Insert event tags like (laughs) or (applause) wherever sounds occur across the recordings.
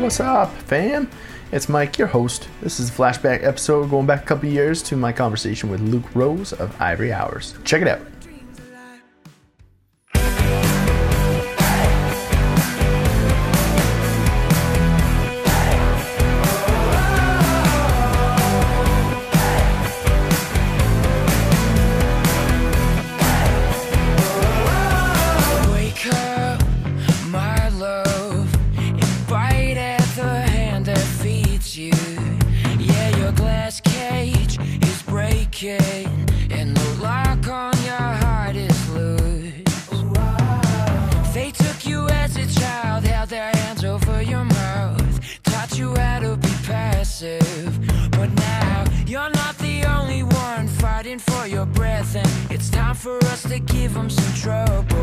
What's up, fam? It's Mike, your host. This is a flashback episode going back a couple years to my conversation with Luke Roes of Ivory Hours. Check it out. To give them some trouble.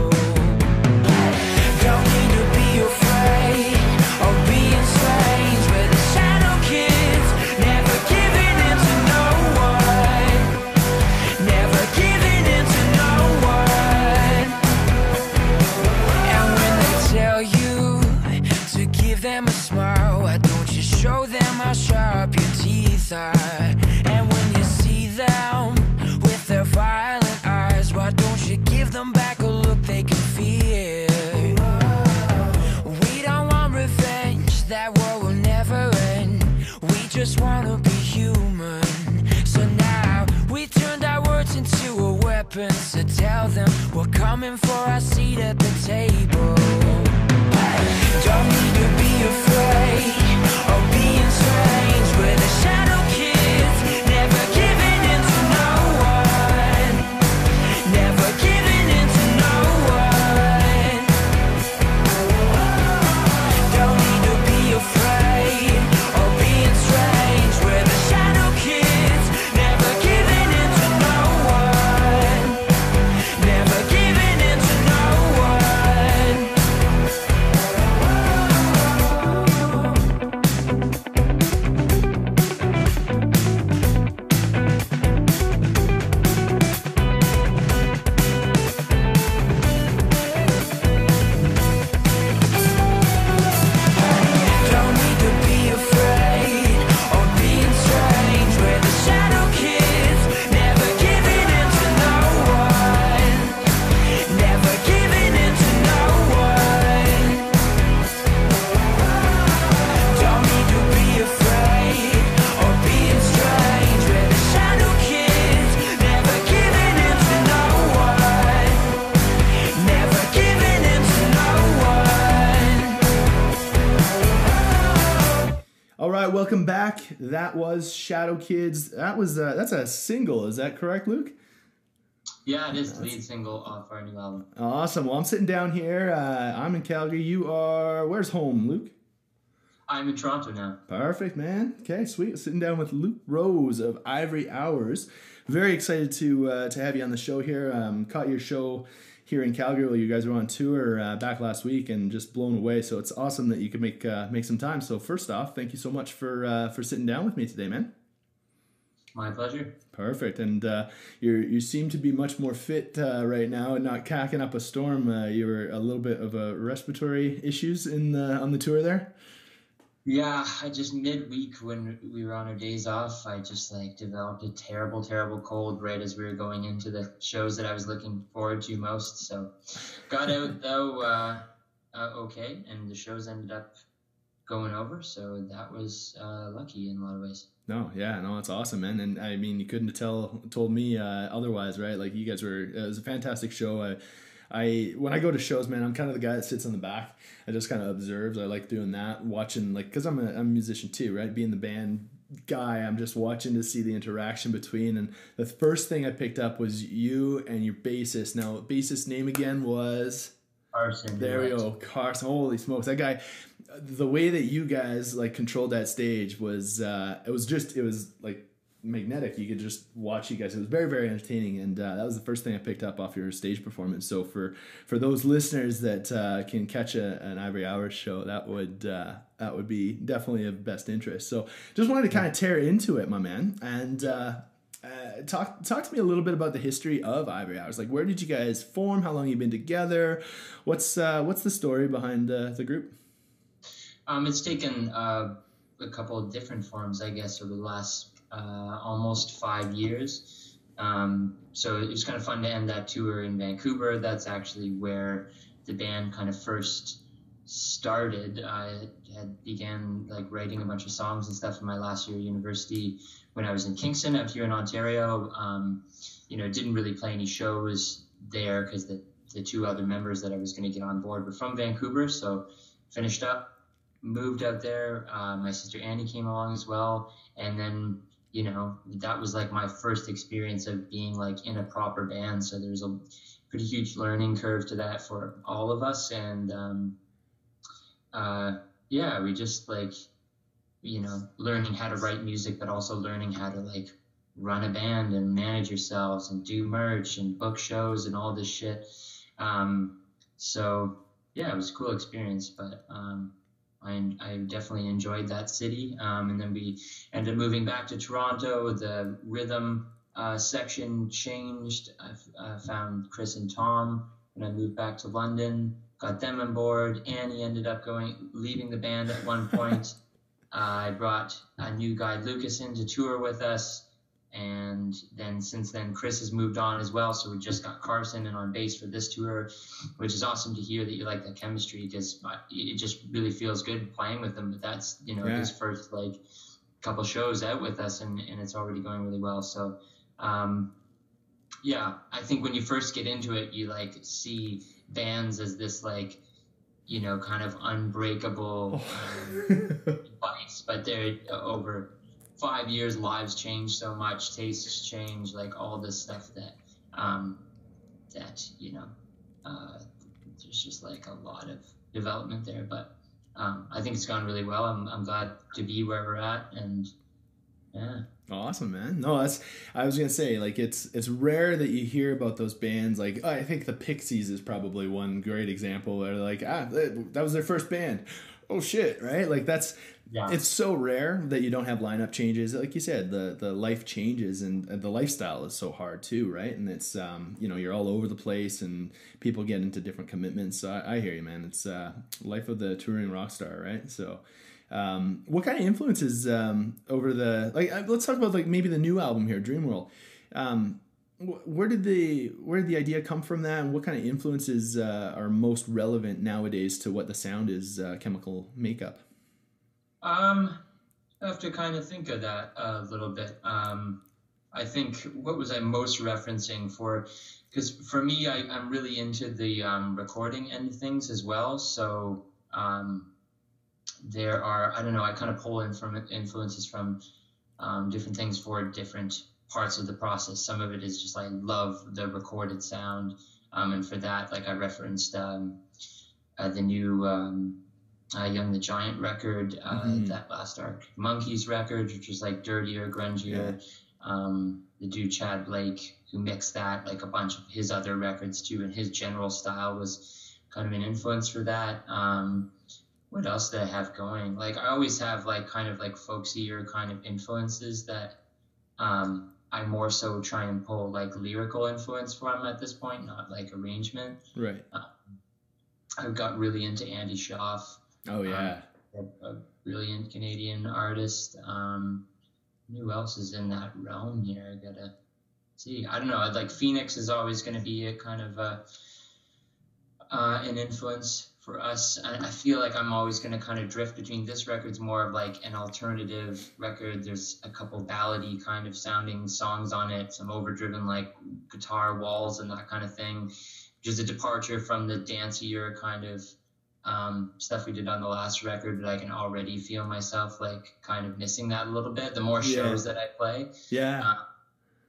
Kids. That was uh, that's a single. Is that correct, Luke? Yeah, it is the lead single off our new album. Awesome. Well, I'm sitting down here. Uh, I'm in Calgary. You are where's home, Luke? I'm in Toronto now. Perfect, man. Okay, sweet. Sitting down with Luke Roes of Ivory Hours. Very excited to uh, to have you on the show here. Um, caught your show here in Calgary while you guys were on tour uh, back last week, and just blown away. So it's awesome that you could make uh, make some time. So first off, thank you so much for uh, for sitting down with me today, man. My pleasure. Perfect, and uh, you you seem to be much more fit uh, right now, and not cacking up a storm. Uh, you were a little bit of a respiratory issues in the, on the tour there. Yeah, I just midweek when we were on our days off, I just like developed a terrible, terrible cold right as we were going into the shows that I was looking forward to most. So got out though uh, uh, okay, and the shows ended up going over. So that was uh, lucky in a lot of ways. No, yeah, no, it's awesome, man. And I mean, you couldn't have tell told me uh, otherwise, right? Like you guys were. It was a fantastic show. I, I when I go to shows, man, I'm kind of the guy that sits on the back. I just kind of observes. I like doing that, watching like because I'm a, I'm a musician too, right? Being the band guy, I'm just watching to see the interaction between. And the first thing I picked up was you and your bassist. Now, bassist name again was. Carson. There we go, Carson. Holy smokes, that guy! The way that you guys like controlled that stage was uh, it was just it was like magnetic. You could just watch you guys. It was very very entertaining, and uh, that was the first thing I picked up off your stage performance. So for for those listeners that uh, can catch a, an Ivory Hours show, that would uh, that would be definitely of best interest. So just wanted to kind of tear into it, my man, and. Uh, uh, talk talk to me a little bit about the history of Ivory Hours. Like, where did you guys form? How long you been together? What's uh, what's the story behind uh, the group? Um, it's taken uh, a couple of different forms, I guess, over the last uh, almost five years. Um, so it was kind of fun to end that tour in Vancouver. That's actually where the band kind of first started. I had began like writing a bunch of songs and stuff in my last year of university when I was in Kingston up here in Ontario. Um, you know, didn't really play any shows there because the, the two other members that I was going to get on board were from Vancouver. So finished up, moved out there. Uh, my sister Annie came along as well. And then, you know, that was like my first experience of being like in a proper band. So there's a pretty huge learning curve to that for all of us. And, um, uh, yeah, we just like, you know, learning how to write music, but also learning how to like run a band and manage yourselves and do merch and book shows and all this shit. Um, so yeah, it was a cool experience, but um, I, I definitely enjoyed that city. Um, and then we ended up moving back to Toronto. The rhythm uh, section changed. I uh, found Chris and Tom when I moved back to London. Got them on board. Annie ended up going leaving the band at one point. (laughs) uh, I brought a new guy, Lucas, in to tour with us and then since then chris has moved on as well. So we just got carson and on bass for this tour which is awesome to hear that you like that chemistry because it just really feels good playing with them. But that's you know yeah. his first like couple shows out with us and, and it's already going really well. So um, yeah i think when you first get into it you like see bands as this like you know kind of unbreakable um, (laughs) device but they're over five years, lives change so much, tastes change, like all this stuff that um, that you know, uh, there's just like a lot of development there. But um, I think it's gone really well. I'm I'm glad to be where we're at, and yeah. Awesome, man. No, that's I was gonna say like it's it's rare that you hear about those bands. Like oh, I think the Pixies is probably one great example where like ah that was their first band. Oh shit, right? Like that's yeah. it's so rare that you don't have lineup changes. Like you said, the the life changes and the lifestyle is so hard too, right? And it's um, you know you're all over the place and people get into different commitments. So I, I hear you, man. It's uh, life of the touring rock star, right? So. Um, what kind of influences um, over the like? Uh, let's talk about like maybe the new album here, Dream World. Um, where did the where did the idea come from that and what kind of influences uh, are most relevant nowadays to what the sound is uh, chemical makeup um, I have to kind of think of that a little bit. Um, I think what was I most referencing for? Because for me, I, am really into the um, recording end of things as well. So um, there are I don't know. I kind of pull in from influences from um, different things for different parts of the process. Some of it is just I love the recorded sound, um, and for that, like I referenced um, uh, the new uh, Young the Giant record, uh, mm-hmm. that last Arctic Monkeys record, which was like dirtier, grungier. Yeah. Um, the dude Tchad Blake, who mixed that, like a bunch of his other records too, and his general style was kind of an influence for that. Um, what else did I have going? Like I always have like kind of like folksier kind of influences that um, I more so try and pull like lyrical influence from at this point, not like arrangement. Right. Um, I've got really into Andy Shauf. Oh yeah, um, a, a, brilliant Canadian artist. Um, who else is in that realm here? I gotta see. I don't know. I'd, like Phoenix is always going to be a kind of a, uh, an influence for us. I, I feel like I'm always going to kind of drift between this record's more of like an alternative record. There's a couple ballady kind of sounding songs on it, some overdriven like guitar walls and that kind of thing, which is a departure from the dancier kind of um, stuff we did on the last record, but I can already feel myself like kind of missing that a little bit. The more shows yeah. that I play, yeah. Uh,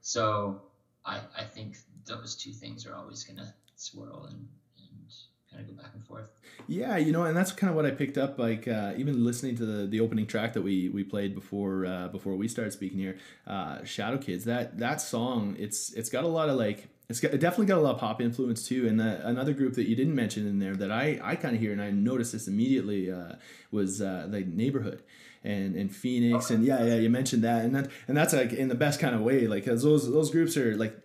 so I I think those two things are always gonna swirl and and kind of go back and forth. Yeah, you know, and that's kind of what I picked up. Like uh, even listening to the the opening track that we we played before uh, before we started speaking here, uh, Shadow Kids. That that song, it's it's got a lot of like it's got, it definitely got a lot of pop influence too. And the, another group that you didn't mention in there that I, I kind of hear and I noticed this immediately uh, was uh, the neighborhood and and Phoenix and yeah yeah you mentioned that and that and that's like in the best kind of way like cause those those groups are like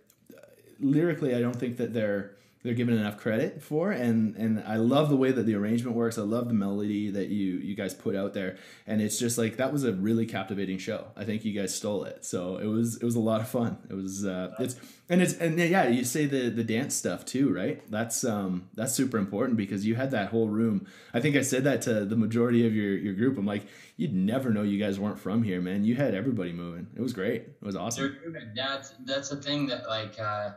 lyrically I don't think that they're they're given enough credit for and and I love the way that the arrangement works. I love the melody that you you guys put out there and it's just like that was a really captivating show. I think you guys stole it. So it was it was a lot of fun. It was uh it's and it's and yeah you say the the dance stuff too right? That's um that's super important because you had that whole room. I think I said that to the majority of your your group. I'm like you'd never know you guys weren't from here man. You had everybody moving. It was great. It was awesome. That's that's the thing that like uh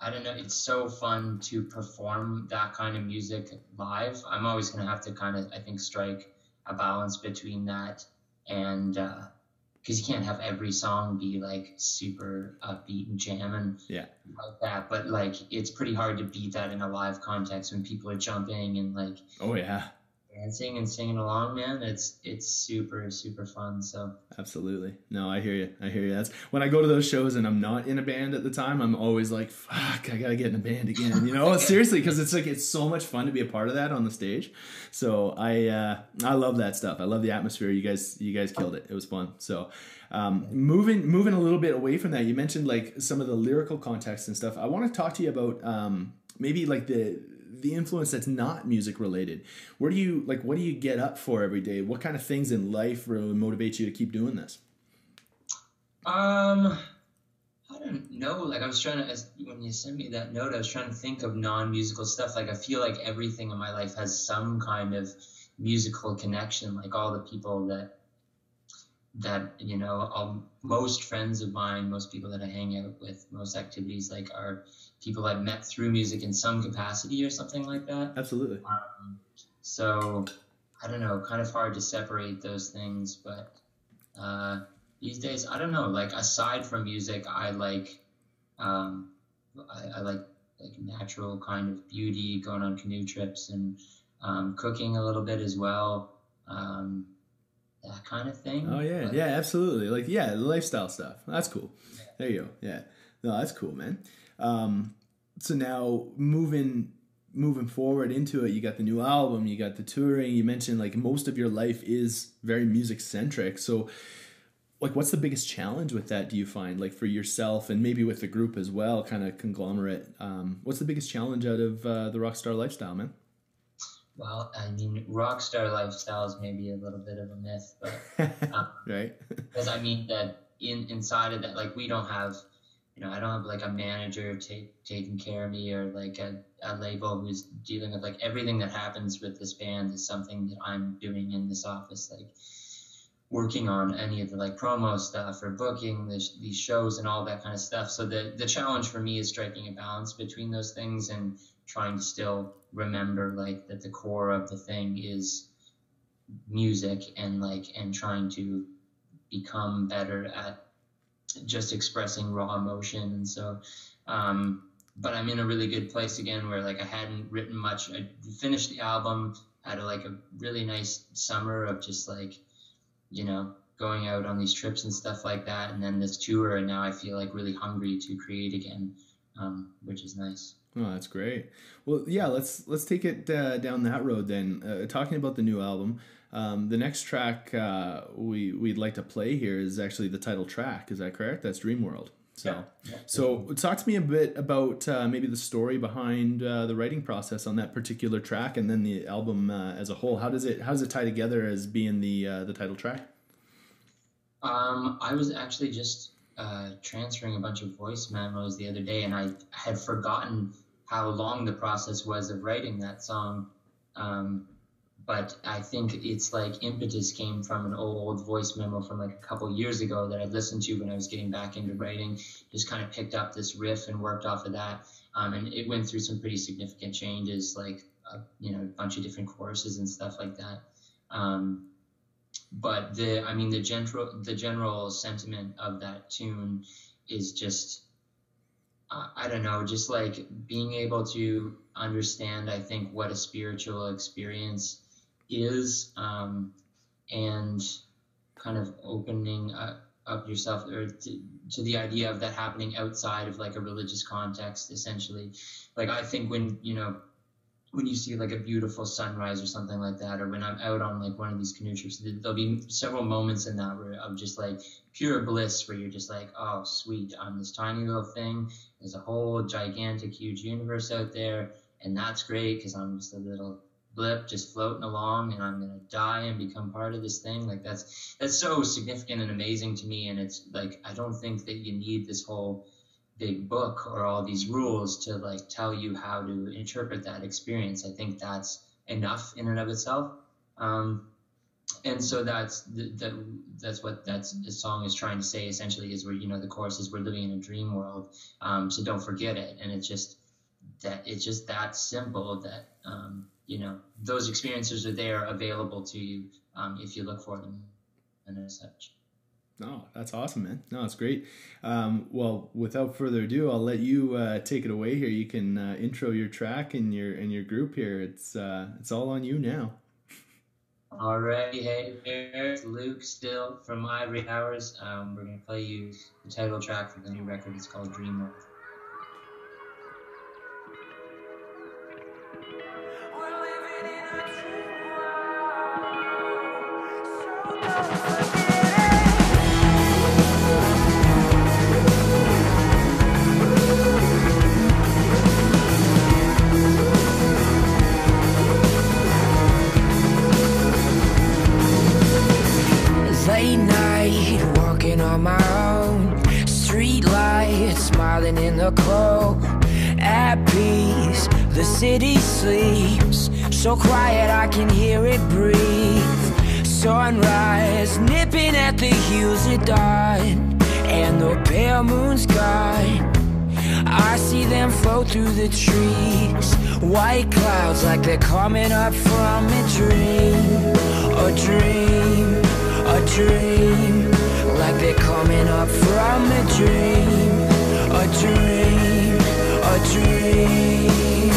I don't know. It's so fun to perform that kind of music live. I'm always going to have to kind of, I think, strike a balance between that and because uh, you can't have every song be like super upbeat and jamming yeah like that. But like, it's pretty hard to beat that in a live context when people are jumping and like, oh yeah, dancing and singing along, man, it's it's super super fun. So absolutely, no, I hear you. I hear you. That's when I go to those shows and I'm not in a band at the time. I'm always like, fuck, I gotta get in a band again. You know, (laughs) seriously, because it's like it's so much fun to be a part of that on the stage. So I uh, I love that stuff. I love the atmosphere. You guys you guys killed it. It was fun. So. Um, moving moving a little bit away from that, you mentioned like some of the lyrical context and stuff. I want to talk to you about um, maybe like the the influence that's not music related. Where do you like what do you get up for every day? What kind of things in life really motivate you to keep doing this? Um i don't know. Like i was trying to when you sent me that note i was trying to think of non-musical stuff. Like i feel like everything in my life has some kind of musical connection. Like all the people that that you know all, most friends of mine most people that i hang out with most activities like are people I've met through music in some capacity or something like that. Absolutely. Um, so I don't know, kind of hard to separate those things, but uh, these days I don't know. Like aside from music, I like um, I, I, like like natural kind of beauty, going on canoe trips and um, cooking a little bit as well. Um, that kind of thing. Oh yeah, but, yeah, absolutely. Like yeah, lifestyle stuff. That's cool. Yeah. There you go. Yeah, no, that's cool, man. Um, so now moving moving forward into it, you got the new album, you got the touring. You mentioned like most of your life is very music centric. So like what's the biggest challenge with that do you find like for yourself and maybe with the group as well kind of conglomerate um, what's the biggest challenge out of uh, the rockstar lifestyle man well i mean rockstar lifestyle is maybe a little bit of a myth but (laughs) um, right (laughs) because i mean that in inside of that like we don't have you know, I don't have like a manager take, taking care of me or like a, a label who's dealing with like everything that happens with this band is something that I'm doing in this office, like working on any of the like promo stuff or booking this, these shows and all that kind of stuff. So the, the challenge for me is striking a balance between those things and trying to still remember like that the core of the thing is music and like, and trying to become better at just expressing raw emotion. And so, um, but I'm in a really good place again where like I hadn't written much. I finished the album, had a, like a really nice summer of just like, you know, going out on these trips and stuff like that. And then this tour, and now I feel like really hungry to create again, um, which is nice. Oh, that's great. Well, yeah, let's let's take it uh, down that road then. Uh, talking about the new album, um, the next track uh, we we'd like to play here is actually the title track. Is that correct? That's Dream World. So, yeah. So talk to me a bit about uh, maybe the story behind uh, the writing process on that particular track, and then the album uh, as a whole. How does it how does it tie together as being the uh, the title track? Um, I was actually just uh, transferring a bunch of voice memos the other day, and I had forgotten how long the process was of writing that song. Um, but I think it's like impetus came from an old voice memo from like a couple years ago that I listened to when I was getting back into writing. Just kind of picked up this riff and worked off of that, um, and it went through some pretty significant changes, like uh, you know a bunch of different choruses and stuff like that. Um, but the I mean the general the general sentiment of that tune is just uh, I don't know, just like being able to understand. I think what a spiritual experience is um, and kind of opening up, up yourself or to, to, the idea of that happening outside of like a religious context essentially. Like i think when you know when you see like a beautiful sunrise or something like that or when i'm out on like one of these canoe trips there'll be several moments in that where of just like pure bliss where you're just like oh sweet i'm this tiny little thing. There's a whole gigantic, huge universe out there, and that's great because I'm just a little blip just floating along and I'm gonna die and become part of this thing. Like that's that's so significant and amazing to me and it's like I don't think that you need this whole big book or all these rules to like tell you how to interpret that experience. I think that's enough in and of itself. Um, and so that's that that's what that's the song is trying to say essentially is we're you know the chorus is we're living in a dream world um, so don't forget it and it's just that it's just that simple that um, you know those experiences are there available to you um, if you look for them and as such no, that's awesome, man. No, it's great. Um, well, without further ado, I'll let you uh, take it away here. You can uh, intro your track and your and your group here. It's uh, it's all on you now. Alrighty, hey there, it's Luke still from Ivory Hours. Um, we're gonna play you the title track for the new record. It's called Dream. The city sleeps. So quiet, I can hear it breathe. Sunrise, nipping at the heels of dawn. And the pale moon's gone. I see them float through the trees. White clouds like they're coming up from a dream. A dream, a dream. Like they're coming up from a dream. A dream, a dream.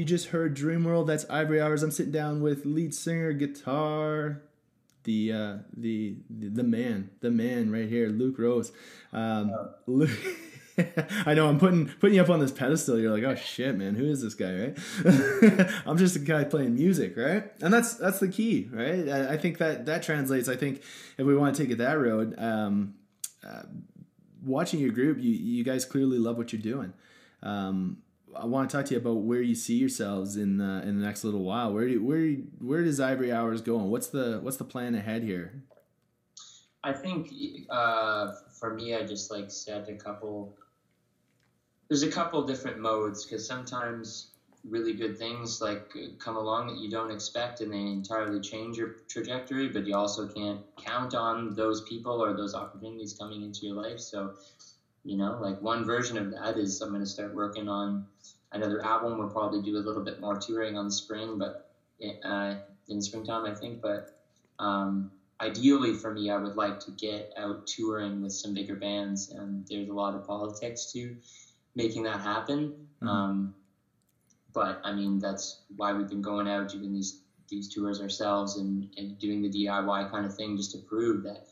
You just heard Dream World. That's Ivory Hours. I'm sitting down with lead singer, guitar, the uh, the the, man, the man right here, Luke Roes. Um, Luke. (laughs) I know I'm putting putting you up on this pedestal. You're like, oh shit, man, who is this guy, right? (laughs) I'm just a guy playing music, right? And that's that's the key, right? I, I think that that translates. I think if we want to take it that road, um, uh, watching your group, you you guys clearly love what you're doing. Um, I want to talk to you about where you see yourselves in the in the next little while. Where do where where does Ivory Hours going? What's the what's the plan ahead here? I think uh, for me, I just like set a couple. There's a couple different modes because sometimes really good things like come along that you don't expect and they entirely change your trajectory but you also can't count on those people or those opportunities coming into your life so you know like one version of that is i'm going to start working on another album we'll probably do a little bit more touring on the spring but uh, in the springtime i think but um, ideally for me i would like to get out touring with some bigger bands and there's a lot of politics to making that happen mm-hmm. um, but I mean, that's why we've been going out doing these these tours ourselves and, and doing the DIY kind of thing just to prove that,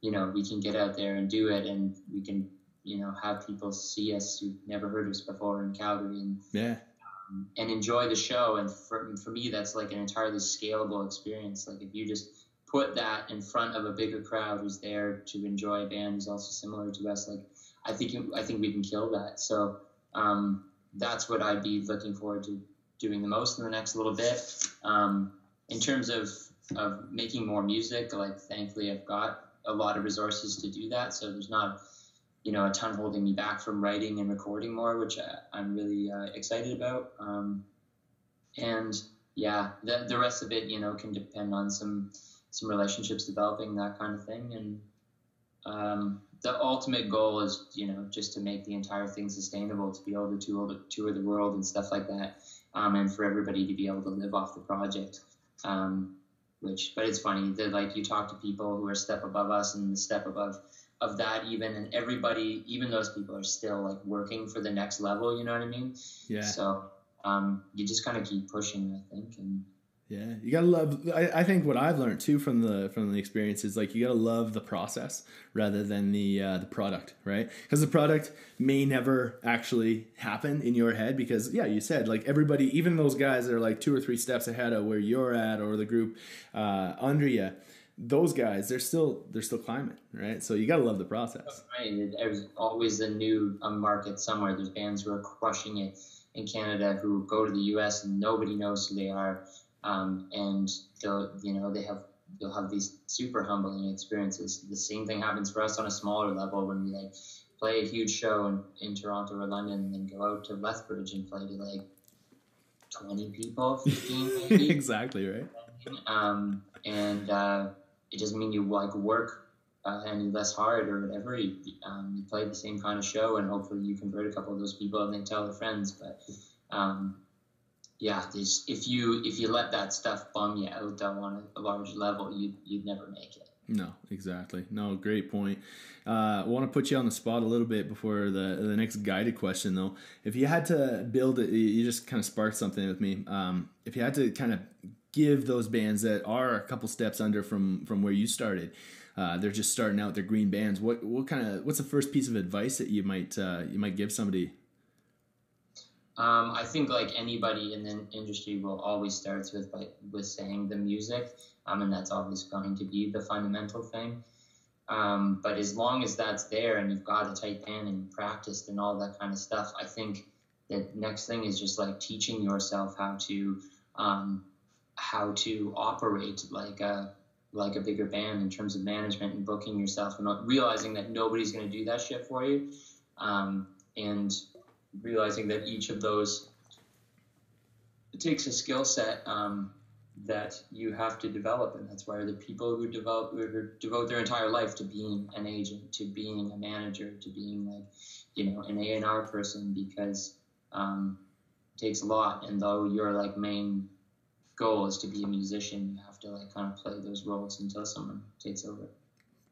you know, we can get out there and do it and we can, you know, have people see us who've never heard us before in Calgary and yeah. Um, and enjoy the show. And for, for me, that's like an entirely scalable experience. Like if you just put that in front of a bigger crowd who's there to enjoy a band who's also similar to us, like I think, I think we can kill that. So, um, that's what I'd be looking forward to doing the most in the next little bit. Um, in terms of of making more music, like thankfully I've got a lot of resources to do that, so there's not you know a ton holding me back from writing and recording more, which I, am really uh, excited about. Um, and yeah, the the rest of it you know can depend on some some relationships developing that kind of thing and. Um, the ultimate goal is, you know, just to make the entire thing sustainable, to be able to tour, the, tour the world and stuff like that, um, and for everybody to be able to live off the project. Um, which, but it's funny that like you talk to people who are step above us and the step above of that even, and everybody, even those people are still like working for the next level. You know what I mean? Yeah. So um, you just kind of keep pushing, I think, and yeah, you gotta love. I, I, think what I've learned too from the from the experience is like you gotta love the process rather than the uh, the product, right? Because the product may never actually happen in your head because yeah, you said like everybody, even those guys that are like two or three steps ahead of where you're at or the group uh, under you, those guys they're still they're still climbing, right? So you gotta love the process. Right, there's always a new market somewhere. There's bands who are crushing it in Canada who go to the U.S. and nobody knows who they are um, and they'll you know they have they'll have these super humbling experiences. The same thing happens for us on a smaller level when we like play a huge show in, in Toronto or London and then go out to Lethbridge and play to like 20 people, 15 (laughs) maybe. exactly, right. Um, and uh, it doesn't mean you like work uh, any less hard or whatever. You, um, you play the same kind of show and hopefully you convert a couple of those people and they tell their friends. But um, yeah, if you if you let that stuff bum you out on a, a large level, you you'd never make it. No, exactly. No, great point. Uh, I want to put you on the spot a little bit before the the next guided question, though. If you had to build it, you just kind of sparked something with me. Um, if you had to kind of give those bands that are a couple steps under from from where you started, uh, they're just starting out, they're green bands. What what kind of what's the first piece of advice that you might uh, you might give somebody um, I think like anybody in the industry will always starts with by, with saying the music, um, and that's always going to be the fundamental thing. Um, but as long as that's there and you've got a tight band and practiced and all that kind of stuff, I think the next thing is just like teaching yourself how to um, how to operate like a like a bigger band in terms of management and booking yourself and realizing that nobody's going to do that shit for you. Um, and realizing that each of those it takes a skill set um, that you have to develop, and that's why the people who develop who devote their entire life to being an agent, to being a manager, to being like you know an A and R person, because um, it takes a lot. And though your like main goal is to be a musician, you have to like kind of play those roles until someone takes over.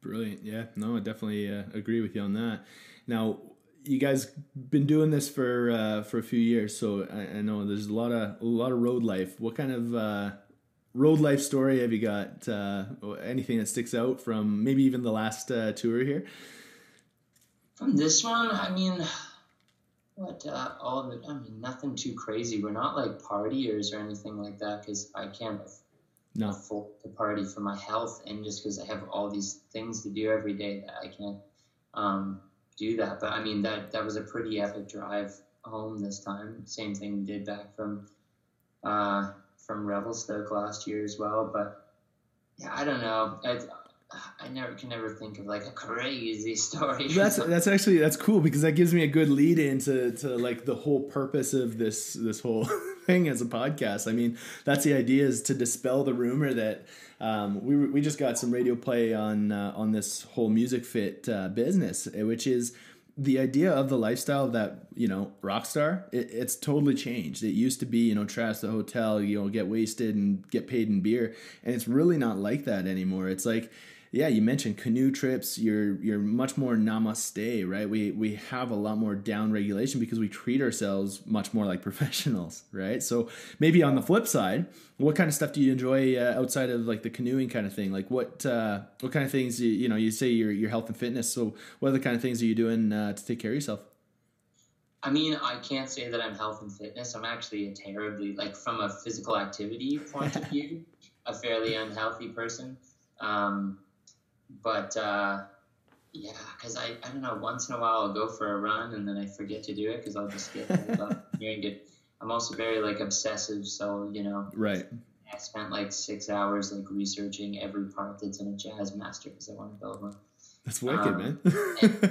Brilliant. Yeah. No, I definitely uh, agree with you on that. Now, you guys been doing this for uh, for a few years, so I, I, know there's a lot of a lot of road life. What kind of uh, road life story have you got? Uh, anything that sticks out from maybe even the last uh, tour here? From this one, I mean, what uh, all of it? I mean, nothing too crazy. We're not like partiers or anything like that because I can't no. afford to party for my health and just because I have all these things to do every day that I can't. Um, do that. But I mean, that that was a pretty epic drive home this time. Same thing we did back from uh, from Revelstoke last year as well. But yeah, I don't know. I, I never can never think of like a crazy (laughs) story. That's that's actually that's cool because that gives me a good lead into to like the whole purpose of this this whole (laughs) thing as a podcast. I mean, that's the idea is to dispel the rumor that um, we we just got some radio play on uh, on this whole music fit uh, business, which is the idea of the lifestyle that you know rock star it, it's totally changed it used to be you know trash the hotel you know get wasted and get paid in beer and it's really not like that anymore it's like yeah, you mentioned canoe trips. You're you're much more namaste, right? We we have a lot more down regulation because we treat ourselves much more like (laughs) professionals, right? So maybe on the flip side, what kind of stuff do you enjoy uh, outside of like the canoeing kind of thing? Like what uh, what kind of things you, you know you say your your health and fitness. So what other kind of things are you doing uh, to take care of yourself? I mean, I can't say that I'm health and fitness. I'm actually a terribly like from a physical activity point of (laughs) view, a fairly unhealthy person. Um, but uh, yeah, because I, I don't know, once in a while I'll go for a run and then I forget to do it because I'll just get up (laughs) here and get. I'm also very like obsessive, so you know. Right. I spent like six hours like researching every part that's in a jazz master because I want to build one. That's wicked, um, man. and, (laughs) uh,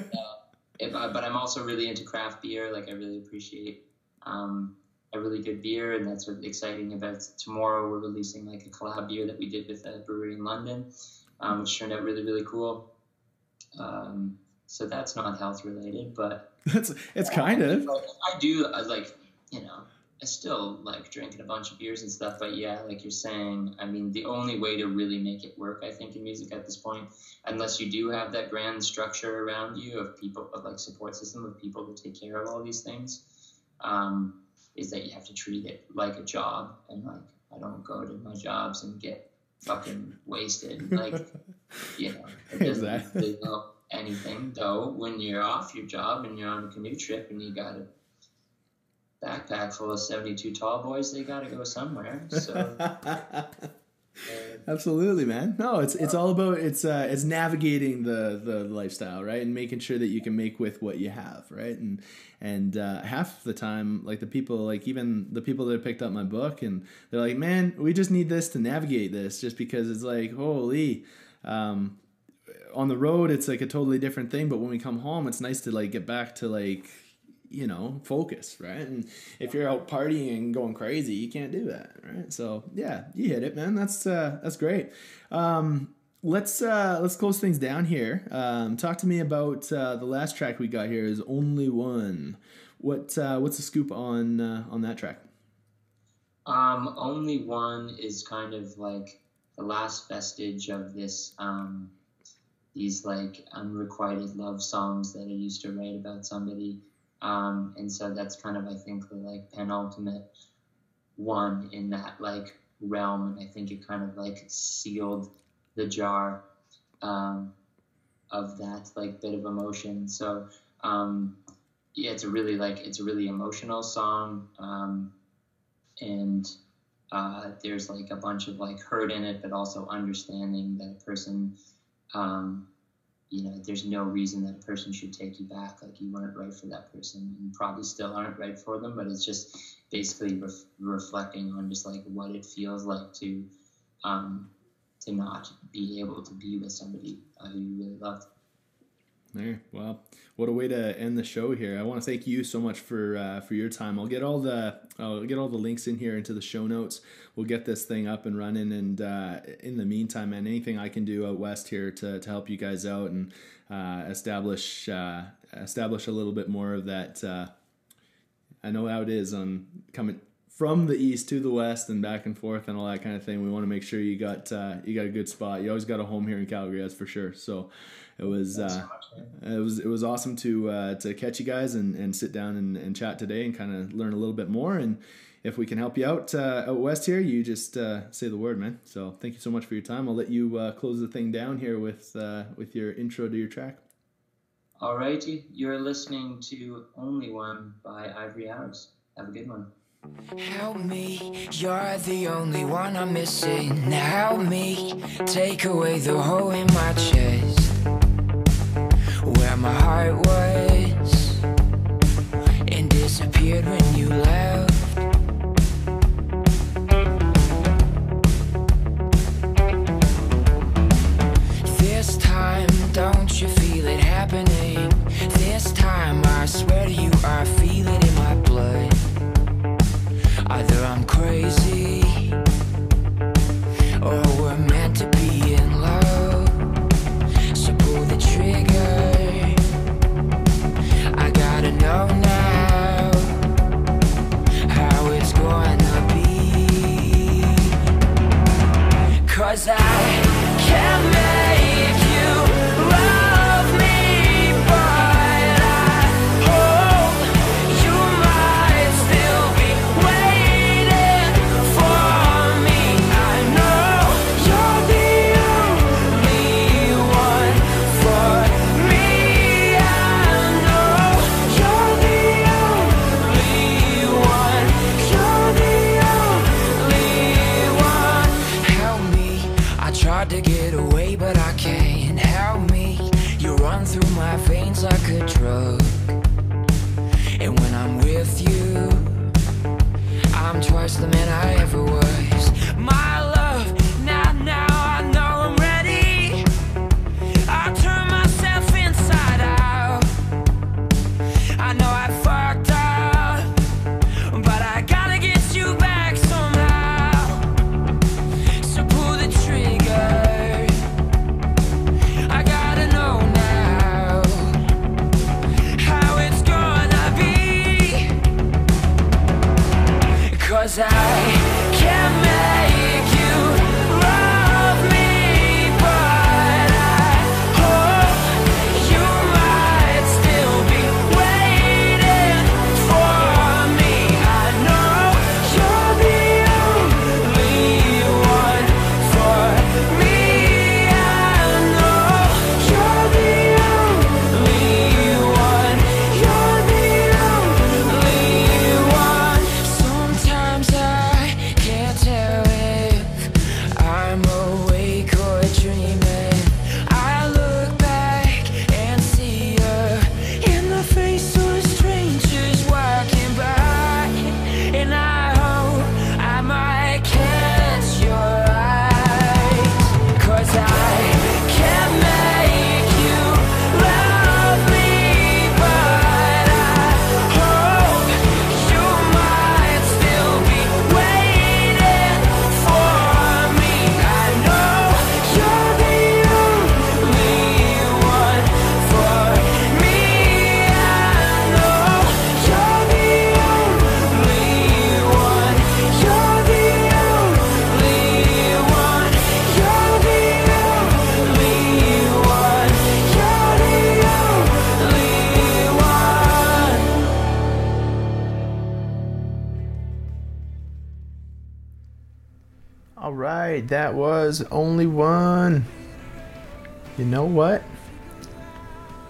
if, uh, but I'm also really into craft beer. Like I really appreciate um, a really good beer, and that's what's exciting about tomorrow. We're releasing like a collab beer that we did with a brewery in London um, which turned out really really cool. Um, so that's not health related, but (laughs) that's it's kind of. I do I like you know I still like drinking a bunch of beers and stuff, but yeah, like you're saying, I mean, the only way to really make it work, I think, in music at this point, unless you do have that grand structure around you of people, of like support system of people to take care of all these things, um, is that you have to treat it like a job. And like, I don't go to my jobs and get fucking wasted. (laughs) Like, you know, it doesn't exactly. help anything. Though, when you're off your job and you're on a canoe trip and you got a backpack full of 72 tall boys, they got to go somewhere. So. (laughs) Absolutely, man. No, it's it's all about it's uh it's navigating the the lifestyle, right? And making sure that you can make with what you have, right? And and uh, half the time, like the people, like even the people that picked up my book, and they're like, "Man, we just need this to navigate this," just because it's like, holy. Um, on the road, it's like a totally different thing, but when we come home, it's nice to like get back to like you know, focus, right? And if you're out partying and going crazy, you can't do that, right? So yeah, you hit it, man. That's uh, that's great. Um, let's uh, let's close things down here. Um, talk to me about uh, the last track we got here is only one. What uh, what's the scoop on uh, on that track? Um, only one is kind of like the last vestige of this um, these like unrequited love songs that I used to write about somebody um, and so that's kind of, I think, the like penultimate one in that like realm. And I think it kind of like sealed the jar um, of that like bit of emotion. So um, yeah, it's a really like it's a really emotional song, um, and uh, there's like a bunch of like hurt in it, but also understanding that a person um, you know, there's no reason that a person should take you back. Like you weren't right for that person, and probably still aren't right for them. But it's just basically ref- reflecting on just like what it feels like to, um, to not be able to be with somebody uh, who you really loved. There, well, what a way to end the show here. I want to thank you so much for uh, for your time. I'll get all the I'll get all the links in here into the show notes. We'll get this thing up and running. And uh, in the meantime, man, anything I can do out west here to, to help you guys out and uh, establish uh, establish a little bit more of that. Uh, I know how it is on coming from the east to the west and back and forth and all that kind of thing. We want to make sure you got uh, you got a good spot. You always got a home here in Calgary, that's for sure. So it was uh, it was it was awesome to uh, to catch you guys and, and sit down and, and chat today and kind of learn a little bit more. And if we can help you out uh, out west here, you just uh, say the word, man. So thank you so much for your time. I'll let you uh, close the thing down here with uh, with your intro to your track. Alrighty, you're listening to Only One by Ivory Hours. Have a good one. Help me, you're the only one I'm missing. Now Help me, take away the hole in my chest where my heart was and disappeared when you left.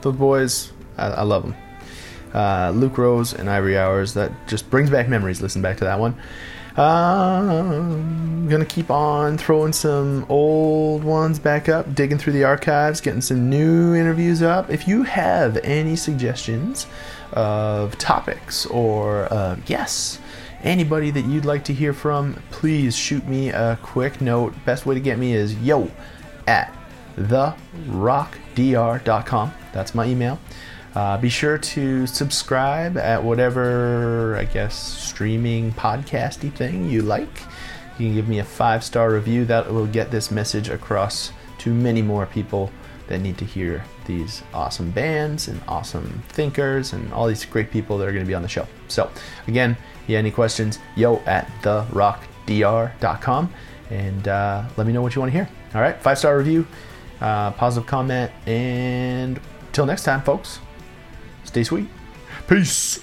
Those boys, I, I love them. Uh, Luke Roes and Ivory Hours. That just brings back memories. Listen back to that one. Um, gonna keep on throwing some old ones back up, digging through the archives, getting some new interviews up. If you have any suggestions of topics or uh, guests, anybody that you'd like to hear from, please shoot me a quick note. Best way to get me is yo at therockdr.com. That's my email. Uh, be sure to subscribe at whatever, I guess, streaming podcasty thing you like. You can give me a five star review. That will get this message across to many more people that need to hear these awesome bands and awesome thinkers and all these great people that are going to be on the show. So, again, you have any questions, yo at therockdr.com and uh, let me know what you want to hear. All right, five star review, uh, positive comment, and till next time, folks, stay sweet. Peace.